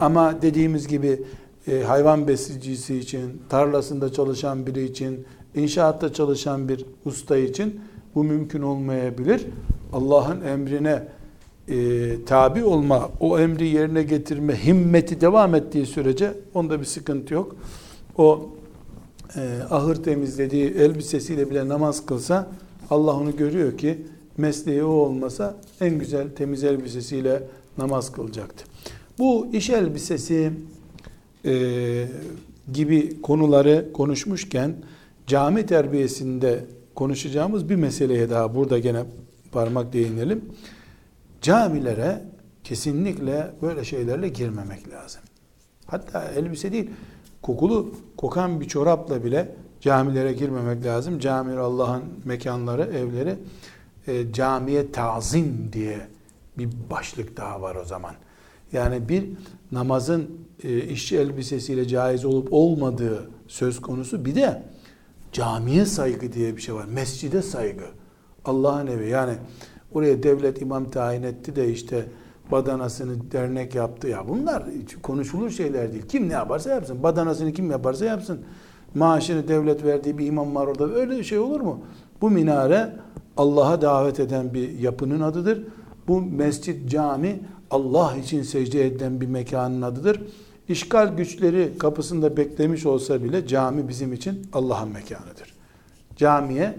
Ama dediğimiz gibi e, hayvan besicisi için, tarlasında çalışan biri için, inşaatta çalışan bir usta için bu mümkün olmayabilir. Allah'ın emrine e, tabi olma, o emri yerine getirme himmeti devam ettiği sürece onda bir sıkıntı yok. O e, ahır temizlediği elbisesiyle bile namaz kılsa Allah onu görüyor ki mesleği o olmasa en güzel temiz elbisesiyle namaz kılacaktı. Bu iş elbisesi e, gibi konuları konuşmuşken cami terbiyesinde konuşacağımız bir meseleye daha burada gene parmak değinelim. Camilere kesinlikle böyle şeylerle girmemek lazım. Hatta elbise değil, kokulu, kokan bir çorapla bile camilere girmemek lazım. Camiler Allah'ın mekanları, evleri e, camiye tazim diye bir başlık daha var o zaman. Yani bir namazın e, işçi elbisesiyle caiz olup olmadığı söz konusu. Bir de camiye saygı diye bir şey var. Mescide saygı. Allah'ın evi. Yani oraya devlet imam tayin etti de işte badanasını dernek yaptı. Ya bunlar konuşulur şeyler değil. Kim ne yaparsa yapsın. Badanasını kim yaparsa yapsın. Maaşını devlet verdiği bir imam var orada. Öyle şey olur mu? Bu minare Allah'a davet eden bir yapının adıdır. Bu mescit, cami Allah için secde edilen bir mekanın adıdır. İşgal güçleri kapısında beklemiş olsa bile cami bizim için Allah'ın mekanıdır. Camiye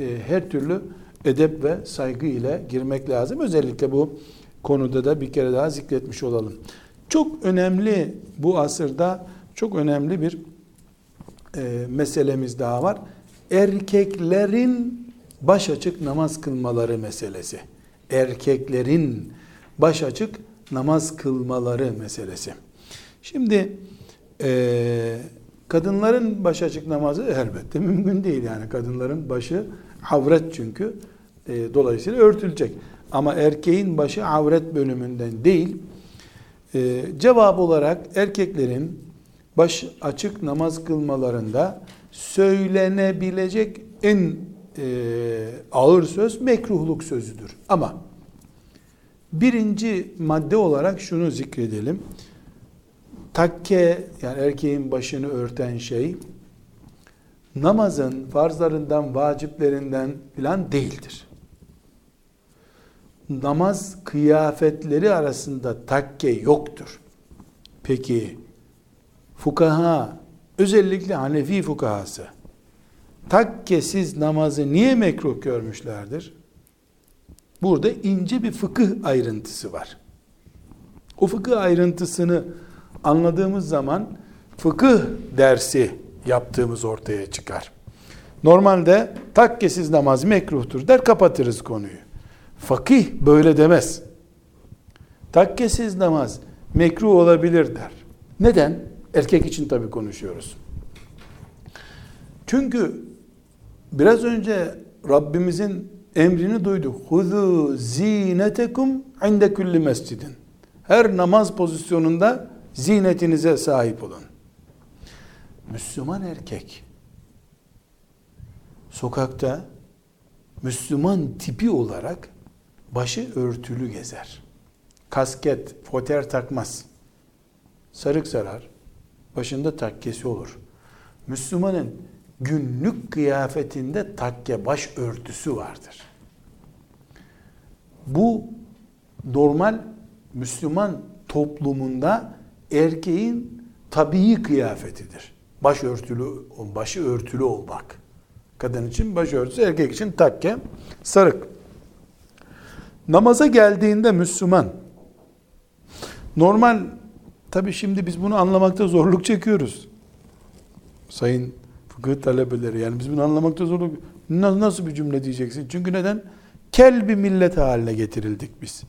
e, her türlü edep ve saygı ile girmek lazım. Özellikle bu konuda da bir kere daha zikretmiş olalım. Çok önemli bu asırda çok önemli bir e, meselemiz daha var. Erkeklerin baş açık namaz kılmaları meselesi. Erkeklerin baş açık namaz kılmaları meselesi. Şimdi e, kadınların baş açık namazı elbette mümkün değil yani kadınların başı avret çünkü e, dolayısıyla örtülecek. Ama erkeğin başı avret bölümünden değil. E, cevap olarak erkeklerin baş açık namaz kılmalarında söylenebilecek en e, ağır söz mekruhluk sözüdür. Ama birinci madde olarak şunu zikredelim. Takke yani erkeğin başını örten şey namazın farzlarından, vaciplerinden filan değildir. Namaz kıyafetleri arasında takke yoktur. Peki fukaha özellikle Hanefi fukahası takkesiz namazı niye mekruh görmüşlerdir? Burada ince bir fıkıh ayrıntısı var. O fıkıh ayrıntısını anladığımız zaman fıkıh dersi yaptığımız ortaya çıkar. Normalde takkesiz namaz mekruhtur der kapatırız konuyu. Fakih böyle demez. Takkesiz namaz mekruh olabilir der. Neden? Erkek için tabi konuşuyoruz. Çünkü biraz önce Rabbimizin emrini duyduk. Huzu zinetekum inde kulli mescidin. Her namaz pozisyonunda zinetinize sahip olun. Müslüman erkek sokakta Müslüman tipi olarak başı örtülü gezer. Kasket, foter takmaz. Sarık sarar. Başında takkesi olur. Müslümanın günlük kıyafetinde takke baş örtüsü vardır. Bu normal Müslüman toplumunda erkeğin tabii kıyafetidir. Başörtülü, başı örtülü olmak. Kadın için başörtüsü, erkek için takke, sarık. Namaza geldiğinde Müslüman, normal, tabi şimdi biz bunu anlamakta zorluk çekiyoruz. Sayın fıkıh talebeleri, yani biz bunu anlamakta zorluk, nasıl bir cümle diyeceksin? Çünkü neden? Kel bir millet haline getirildik biz.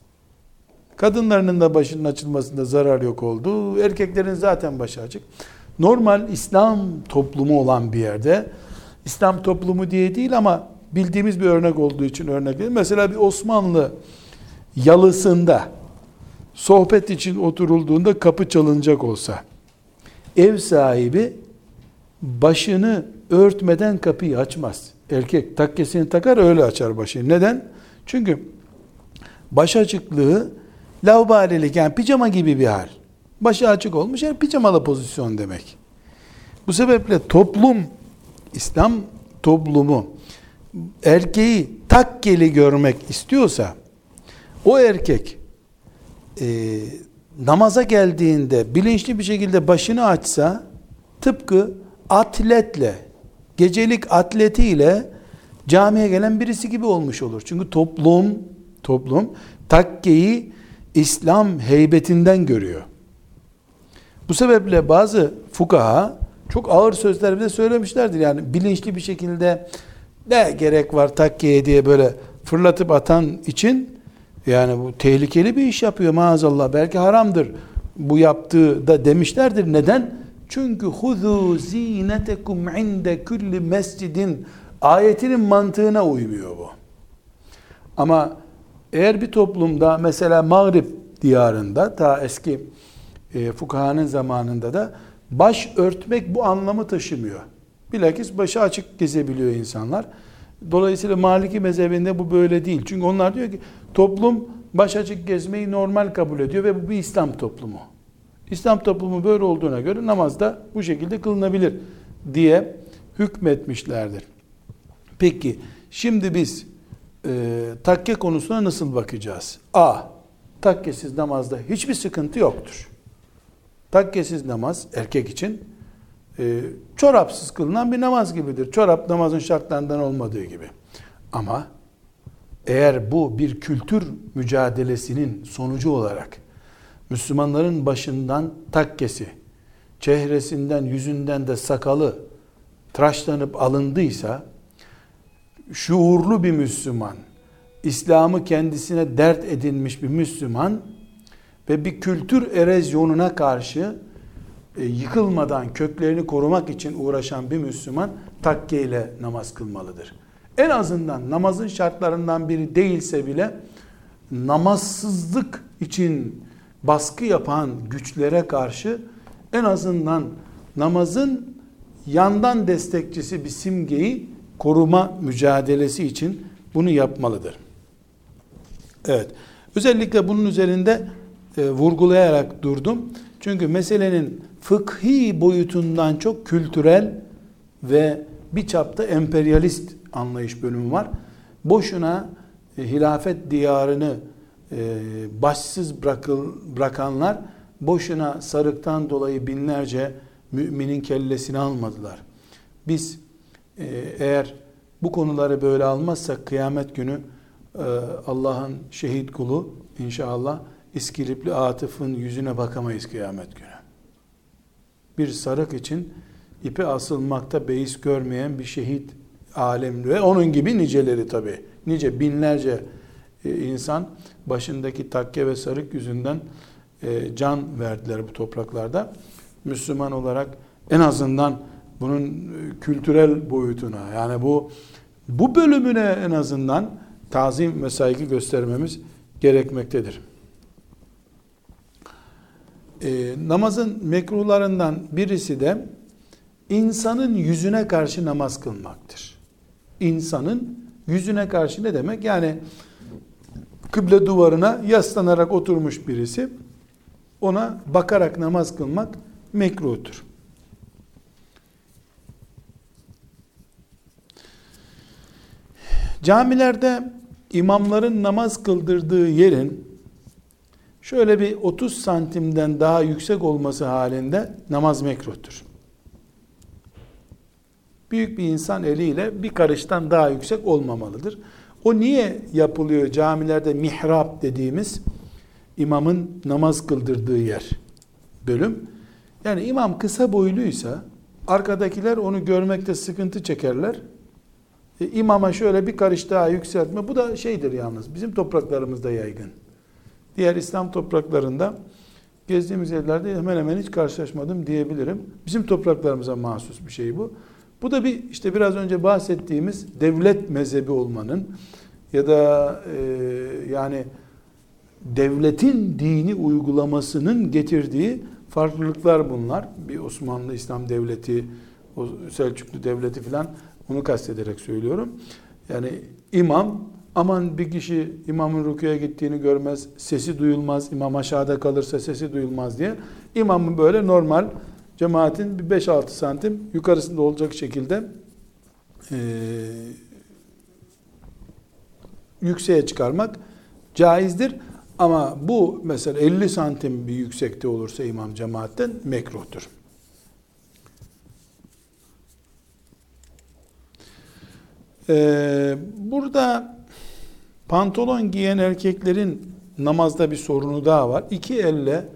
Kadınlarının da başının açılmasında zarar yok oldu. Erkeklerin zaten başı açık. Normal İslam toplumu olan bir yerde, İslam toplumu diye değil ama bildiğimiz bir örnek olduğu için örnek değil. Mesela bir Osmanlı yalısında sohbet için oturulduğunda kapı çalınacak olsa ev sahibi başını örtmeden kapıyı açmaz. Erkek takkesini takar öyle açar başını. Neden? Çünkü baş açıklığı Lavbalilik yani pijama gibi bir hal. Başı açık olmuş yani pijamalı pozisyon demek. Bu sebeple toplum, İslam toplumu erkeği takkeli görmek istiyorsa o erkek e, namaza geldiğinde bilinçli bir şekilde başını açsa tıpkı atletle gecelik atletiyle camiye gelen birisi gibi olmuş olur. Çünkü toplum toplum takkeyi İslam heybetinden görüyor. Bu sebeple bazı fukaha çok ağır sözler bile söylemişlerdir. Yani bilinçli bir şekilde ne gerek var takkeye diye böyle fırlatıp atan için yani bu tehlikeli bir iş yapıyor maazallah. Belki haramdır bu yaptığı da demişlerdir. Neden? Çünkü huzu zinetekum inde kulli mescidin ayetinin mantığına uymuyor bu. Ama eğer bir toplumda mesela Mağrib diyarında ta eski e, fukahanın zamanında da baş örtmek bu anlamı taşımıyor. Bilakis başı açık gezebiliyor insanlar. Dolayısıyla Maliki mezhebinde bu böyle değil. Çünkü onlar diyor ki toplum baş açık gezmeyi normal kabul ediyor ve bu bir İslam toplumu. İslam toplumu böyle olduğuna göre namaz da bu şekilde kılınabilir diye hükmetmişlerdir. Peki şimdi biz e, takke konusuna nasıl bakacağız? A. Takkesiz namazda hiçbir sıkıntı yoktur. Takkesiz namaz erkek için e, çorapsız kılınan bir namaz gibidir. Çorap namazın şartlarından olmadığı gibi. Ama eğer bu bir kültür mücadelesinin sonucu olarak Müslümanların başından takkesi, çehresinden, yüzünden de sakalı tıraşlanıp alındıysa şuurlu bir Müslüman, İslam'ı kendisine dert edinmiş bir Müslüman ve bir kültür erozyonuna karşı e, yıkılmadan köklerini korumak için uğraşan bir Müslüman takke ile namaz kılmalıdır. En azından namazın şartlarından biri değilse bile namazsızlık için baskı yapan güçlere karşı en azından namazın yandan destekçisi bir simgeyi koruma mücadelesi için bunu yapmalıdır. Evet. Özellikle bunun üzerinde e, vurgulayarak durdum. Çünkü meselenin fıkhi boyutundan çok kültürel ve bir çapta emperyalist anlayış bölümü var. Boşuna e, hilafet diyarını başsız bırakıl, bırakanlar boşuna sarıktan dolayı binlerce müminin kellesini almadılar. Biz e, eğer bu konuları böyle almazsak kıyamet günü e, Allah'ın şehit kulu inşallah İskilipli Atıf'ın yüzüne bakamayız kıyamet günü. Bir sarık için ipe asılmakta beis görmeyen bir şehit alemli ve onun gibi niceleri tabi. Nice binlerce e, insan başındaki takke ve sarık yüzünden e, can verdiler bu topraklarda. Müslüman olarak en azından bunun e, kültürel boyutuna yani bu bu bölümüne en azından tazim ve saygı göstermemiz gerekmektedir. E, namazın mekruhlarından birisi de insanın yüzüne karşı namaz kılmaktır. İnsanın yüzüne karşı ne demek? Yani kıble duvarına yaslanarak oturmuş birisi ona bakarak namaz kılmak mekruhtur. Camilerde imamların namaz kıldırdığı yerin şöyle bir 30 santimden daha yüksek olması halinde namaz mekruhtur. Büyük bir insan eliyle bir karıştan daha yüksek olmamalıdır. O niye yapılıyor camilerde mihrap dediğimiz imamın namaz kıldırdığı yer bölüm. Yani imam kısa boyluysa arkadakiler onu görmekte sıkıntı çekerler. E, imama şöyle bir karış daha yükseltme. Bu da şeydir yalnız. Bizim topraklarımızda yaygın. Diğer İslam topraklarında gezdiğimiz yerlerde hemen hemen hiç karşılaşmadım diyebilirim. Bizim topraklarımıza mahsus bir şey bu. Bu da bir işte biraz önce bahsettiğimiz devlet mezhebi olmanın ya da e, yani devletin dini uygulamasının getirdiği farklılıklar bunlar. Bir Osmanlı İslam devleti, Selçuklu devleti filan onu kastederek söylüyorum. Yani imam aman bir kişi imamın rüküye gittiğini görmez, sesi duyulmaz, imam aşağıda kalırsa sesi duyulmaz diye imamın böyle normal cemaatin bir 5-6 santim yukarısında olacak şekilde e, yükseğe çıkarmak caizdir. Ama bu mesela 50 santim bir yüksekte olursa imam cemaatten mekruhtur. Ee, burada pantolon giyen erkeklerin namazda bir sorunu daha var. İki elle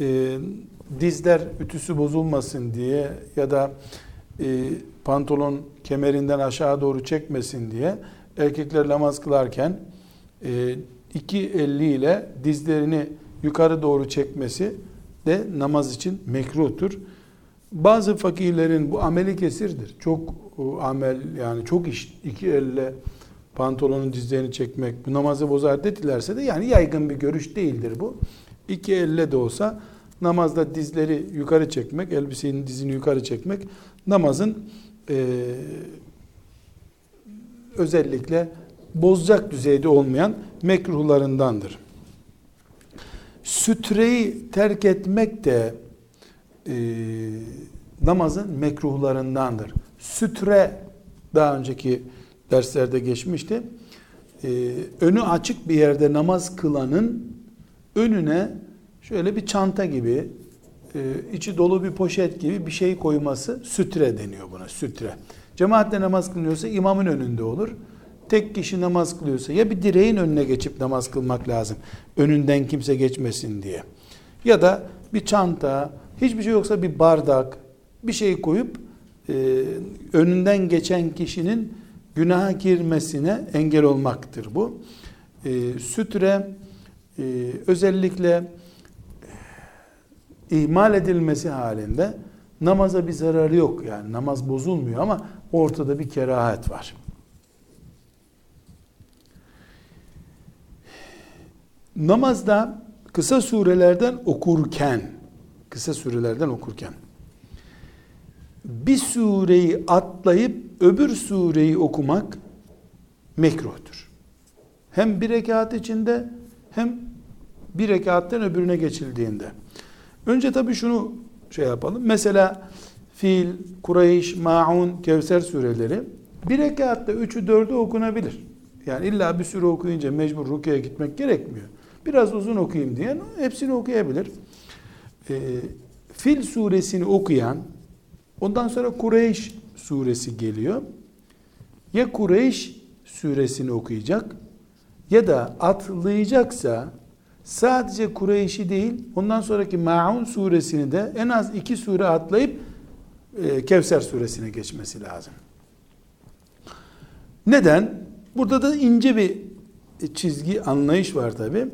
e, dizler ütüsü bozulmasın diye ya da e, pantolon kemerinden aşağı doğru çekmesin diye erkekler namaz kılarken e, iki elli ile dizlerini yukarı doğru çekmesi de namaz için mekruhtur. Bazı fakirlerin bu ameli kesirdir. Çok amel yani çok iş iki elle pantolonun dizlerini çekmek bu namazı bozar dedilerse de yani yaygın bir görüş değildir bu. İki elle de olsa namazda dizleri yukarı çekmek, elbisenin dizini yukarı çekmek namazın e, özellikle bozacak düzeyde olmayan mekruhlarındandır. Sütreyi terk etmek de e, namazın mekruhlarındandır. Sütre daha önceki derslerde geçmişti. E, önü açık bir yerde namaz kılanın önüne şöyle bir çanta gibi, e, içi dolu bir poşet gibi bir şey koyması sütre deniyor buna, sütre. Cemaatle namaz kılınıyorsa imamın önünde olur tek kişi namaz kılıyorsa ya bir direğin önüne geçip namaz kılmak lazım. Önünden kimse geçmesin diye. Ya da bir çanta, hiçbir şey yoksa bir bardak, bir şey koyup e, önünden geçen kişinin günaha girmesine engel olmaktır bu. E, sütre e, özellikle ihmal edilmesi halinde namaza bir zararı yok. Yani namaz bozulmuyor ama ortada bir kerahat var. namazda kısa surelerden okurken kısa surelerden okurken bir sureyi atlayıp öbür sureyi okumak mekruhtur. Hem bir rekat içinde hem bir rekattan öbürüne geçildiğinde. Önce tabii şunu şey yapalım. Mesela Fil, Kureyş, Maun, Kevser sureleri bir rekatta üçü dördü okunabilir. Yani illa bir sure okuyunca mecbur rukuya gitmek gerekmiyor. Biraz uzun okuyayım diyen hepsini okuyabilir. Ee, Fil suresini okuyan ondan sonra Kureyş suresi geliyor. Ya Kureyş suresini okuyacak ya da atlayacaksa sadece Kureyş'i değil ondan sonraki Maun suresini de en az iki sure atlayıp e, Kevser suresine geçmesi lazım. Neden? Burada da ince bir çizgi anlayış var tabi.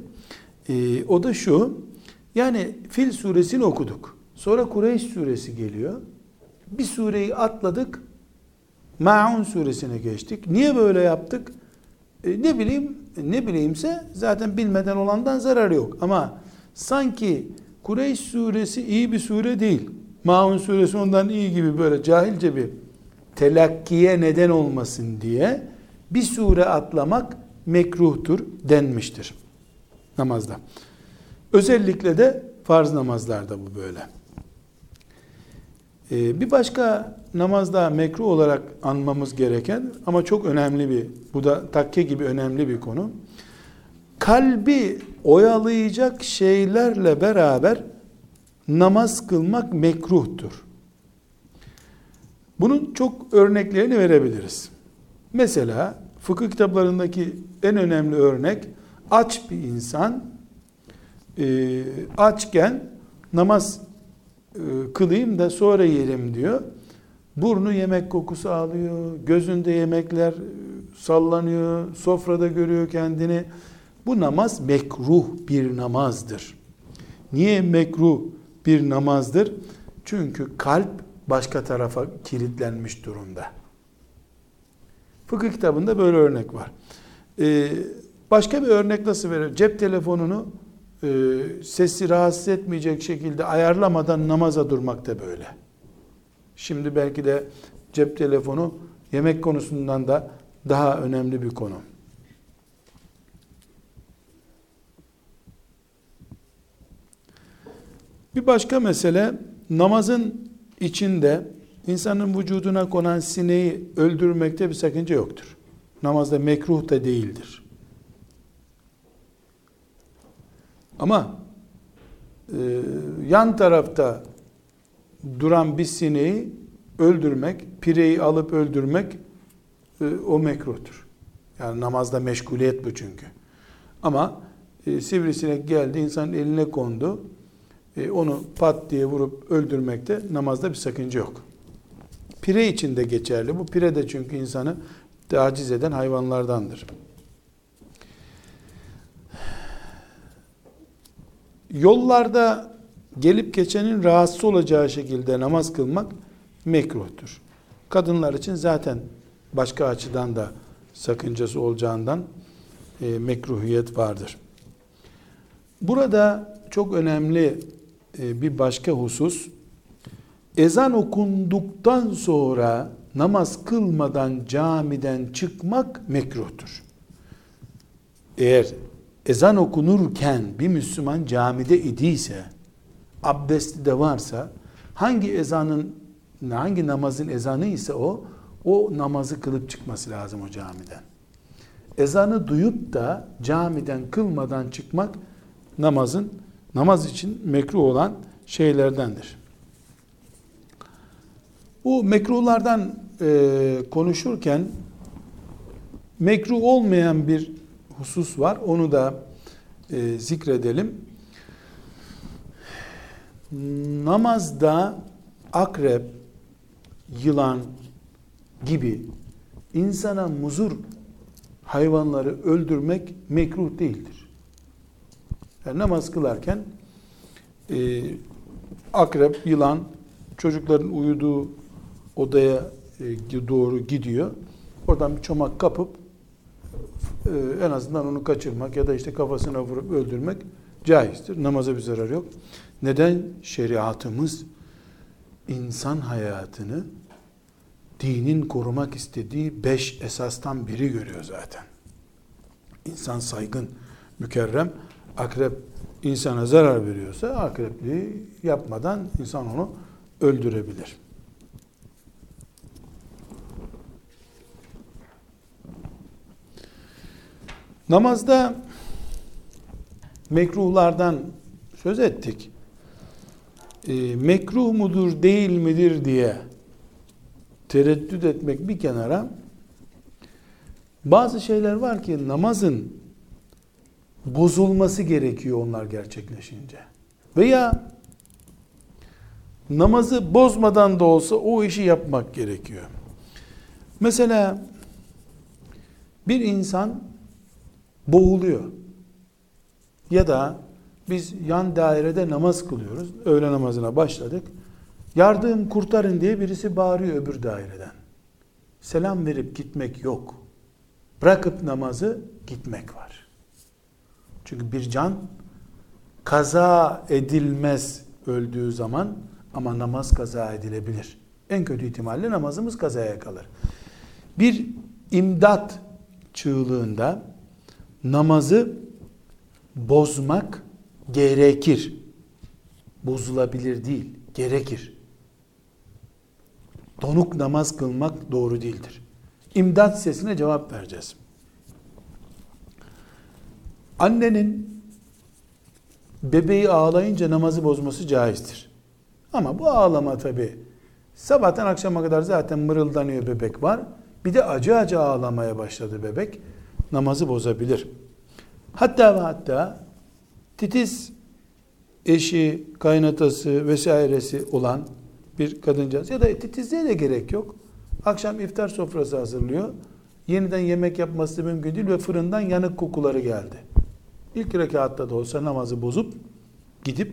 E, o da şu. Yani Fil suresini okuduk. Sonra Kureyş suresi geliyor. Bir sureyi atladık. Maun suresine geçtik. Niye böyle yaptık? E, ne bileyim, ne bileyimse zaten bilmeden olandan zarar yok. Ama sanki Kureyş suresi iyi bir sure değil. Maun suresi ondan iyi gibi böyle cahilce bir telakkiye neden olmasın diye bir sure atlamak mekruhtur denmiştir namazda. Özellikle de farz namazlarda bu böyle. Ee, bir başka namazda mekruh olarak anmamız gereken ama çok önemli bir, bu da takke gibi önemli bir konu. Kalbi oyalayacak şeylerle beraber namaz kılmak mekruhtur. Bunun çok örneklerini verebiliriz. Mesela fıkıh kitaplarındaki en önemli örnek aç bir insan e, açken namaz kılayım da sonra yerim diyor. Burnu yemek kokusu alıyor, gözünde yemekler e, sallanıyor, sofrada görüyor kendini. Bu namaz mekruh bir namazdır. Niye mekruh bir namazdır? Çünkü kalp başka tarafa kilitlenmiş durumda. Fıkıh kitabında böyle örnek var. Ee, başka bir örnek nasıl verir? Cep telefonunu e, sesi rahatsız etmeyecek şekilde ayarlamadan namaza durmak da böyle. Şimdi belki de cep telefonu yemek konusundan da daha önemli bir konu. Bir başka mesele namazın içinde insanın vücuduna konan sineği öldürmekte bir sakınca yoktur. Namazda mekruh da değildir. Ama e, yan tarafta duran bir sineği öldürmek, pireyi alıp öldürmek e, o mekruhtur. Yani namazda meşguliyet bu çünkü. Ama e, sivrisinek geldi, insanın eline kondu. E, onu pat diye vurup öldürmekte namazda bir sakınca yok. Pire için de geçerli. Bu pire de çünkü insanı taciz eden hayvanlardandır. Yollarda gelip geçenin rahatsız olacağı şekilde namaz kılmak mekruhtur. Kadınlar için zaten başka açıdan da sakıncası olacağından e, mekruhiyet vardır. Burada çok önemli e, bir başka husus, ezan okunduktan sonra namaz kılmadan camiden çıkmak mekruhtur. Eğer ezan okunurken bir Müslüman camide idiyse, abdesti de varsa, hangi ezanın, hangi namazın ezanı ise o, o namazı kılıp çıkması lazım o camiden. Ezanı duyup da camiden kılmadan çıkmak namazın namaz için mekruh olan şeylerdendir. Bu mekruhlardan e, konuşurken mekruh olmayan bir husus var. Onu da e, zikredelim. Namazda akrep, yılan gibi insana muzur hayvanları öldürmek mekruh değildir. Yani namaz kılarken e, akrep, yılan çocukların uyuduğu odaya e, doğru gidiyor. Oradan bir çomak kapıp e, en azından onu kaçırmak ya da işte kafasına vurup öldürmek caizdir. Namaza bir zarar yok. Neden? Şeriatımız insan hayatını dinin korumak istediği beş esastan biri görüyor zaten. İnsan saygın, mükerrem, akrep insana zarar veriyorsa akrepliği yapmadan insan onu öldürebilir. Namazda mekruhlardan söz ettik. E, mekruh mudur değil midir diye tereddüt etmek bir kenara bazı şeyler var ki namazın bozulması gerekiyor onlar gerçekleşince. Veya namazı bozmadan da olsa o işi yapmak gerekiyor. Mesela bir insan boğuluyor. Ya da biz yan dairede namaz kılıyoruz. Öğle namazına başladık. Yardım kurtarın diye birisi bağırıyor öbür daireden. Selam verip gitmek yok. Bırakıp namazı gitmek var. Çünkü bir can kaza edilmez öldüğü zaman ama namaz kaza edilebilir. En kötü ihtimalle namazımız kazaya kalır. Bir imdat çığlığında namazı bozmak gerekir. Bozulabilir değil, gerekir. Donuk namaz kılmak doğru değildir. İmdat sesine cevap vereceğiz. Annenin bebeği ağlayınca namazı bozması caizdir. Ama bu ağlama tabi sabahtan akşama kadar zaten mırıldanıyor bebek var. Bir de acı acı ağlamaya başladı bebek. Namazı bozabilir. Hatta ve hatta titiz eşi, kaynatası vesairesi olan bir kadıncağız ya da titizliğe de gerek yok. Akşam iftar sofrası hazırlıyor. Yeniden yemek yapması mümkün değil ve fırından yanık kokuları geldi. İlk rekatta da olsa namazı bozup gidip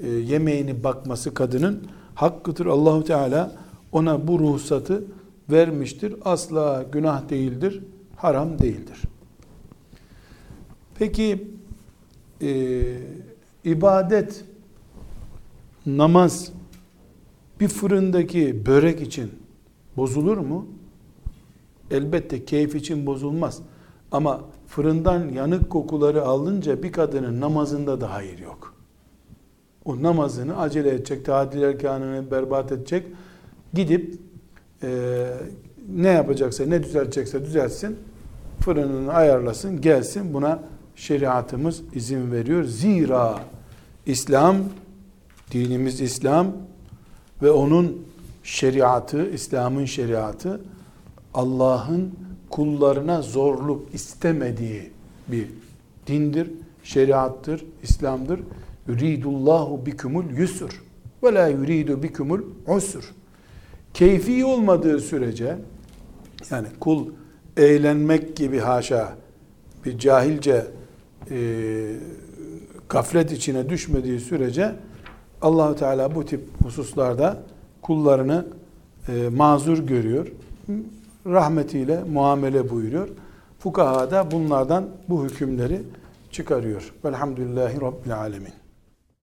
e, yemeğini bakması kadının hakkıdır. Allahu Teala ona bu ruhsatı vermiştir. Asla günah değildir, haram değildir. Peki e, ibadet, namaz bir fırındaki börek için bozulur mu? Elbette keyif için bozulmaz. Ama fırından yanık kokuları alınca bir kadının namazında da hayır yok. O namazını acele edecek, tadil erkanını berbat edecek. Gidip e, ne yapacaksa, ne düzeltecekse düzeltsin. Fırınını ayarlasın, gelsin. Buna şeriatımız izin veriyor. Zira İslam, dinimiz İslam ve onun şeriatı, İslam'ın şeriatı Allah'ın kullarına zorluk istemediği bir dindir, şeriattır, İslam'dır. Yuridullahu bikumul yusur ve la yuridu bikumul usur. Keyfi olmadığı sürece yani kul eğlenmek gibi haşa bir cahilce e, gaflet içine düşmediği sürece Allahu Teala bu tip hususlarda kullarını e, mazur görüyor. Rahmetiyle muamele buyuruyor. Fukaha da bunlardan bu hükümleri çıkarıyor. Velhamdülillahi Rabbil Alemin.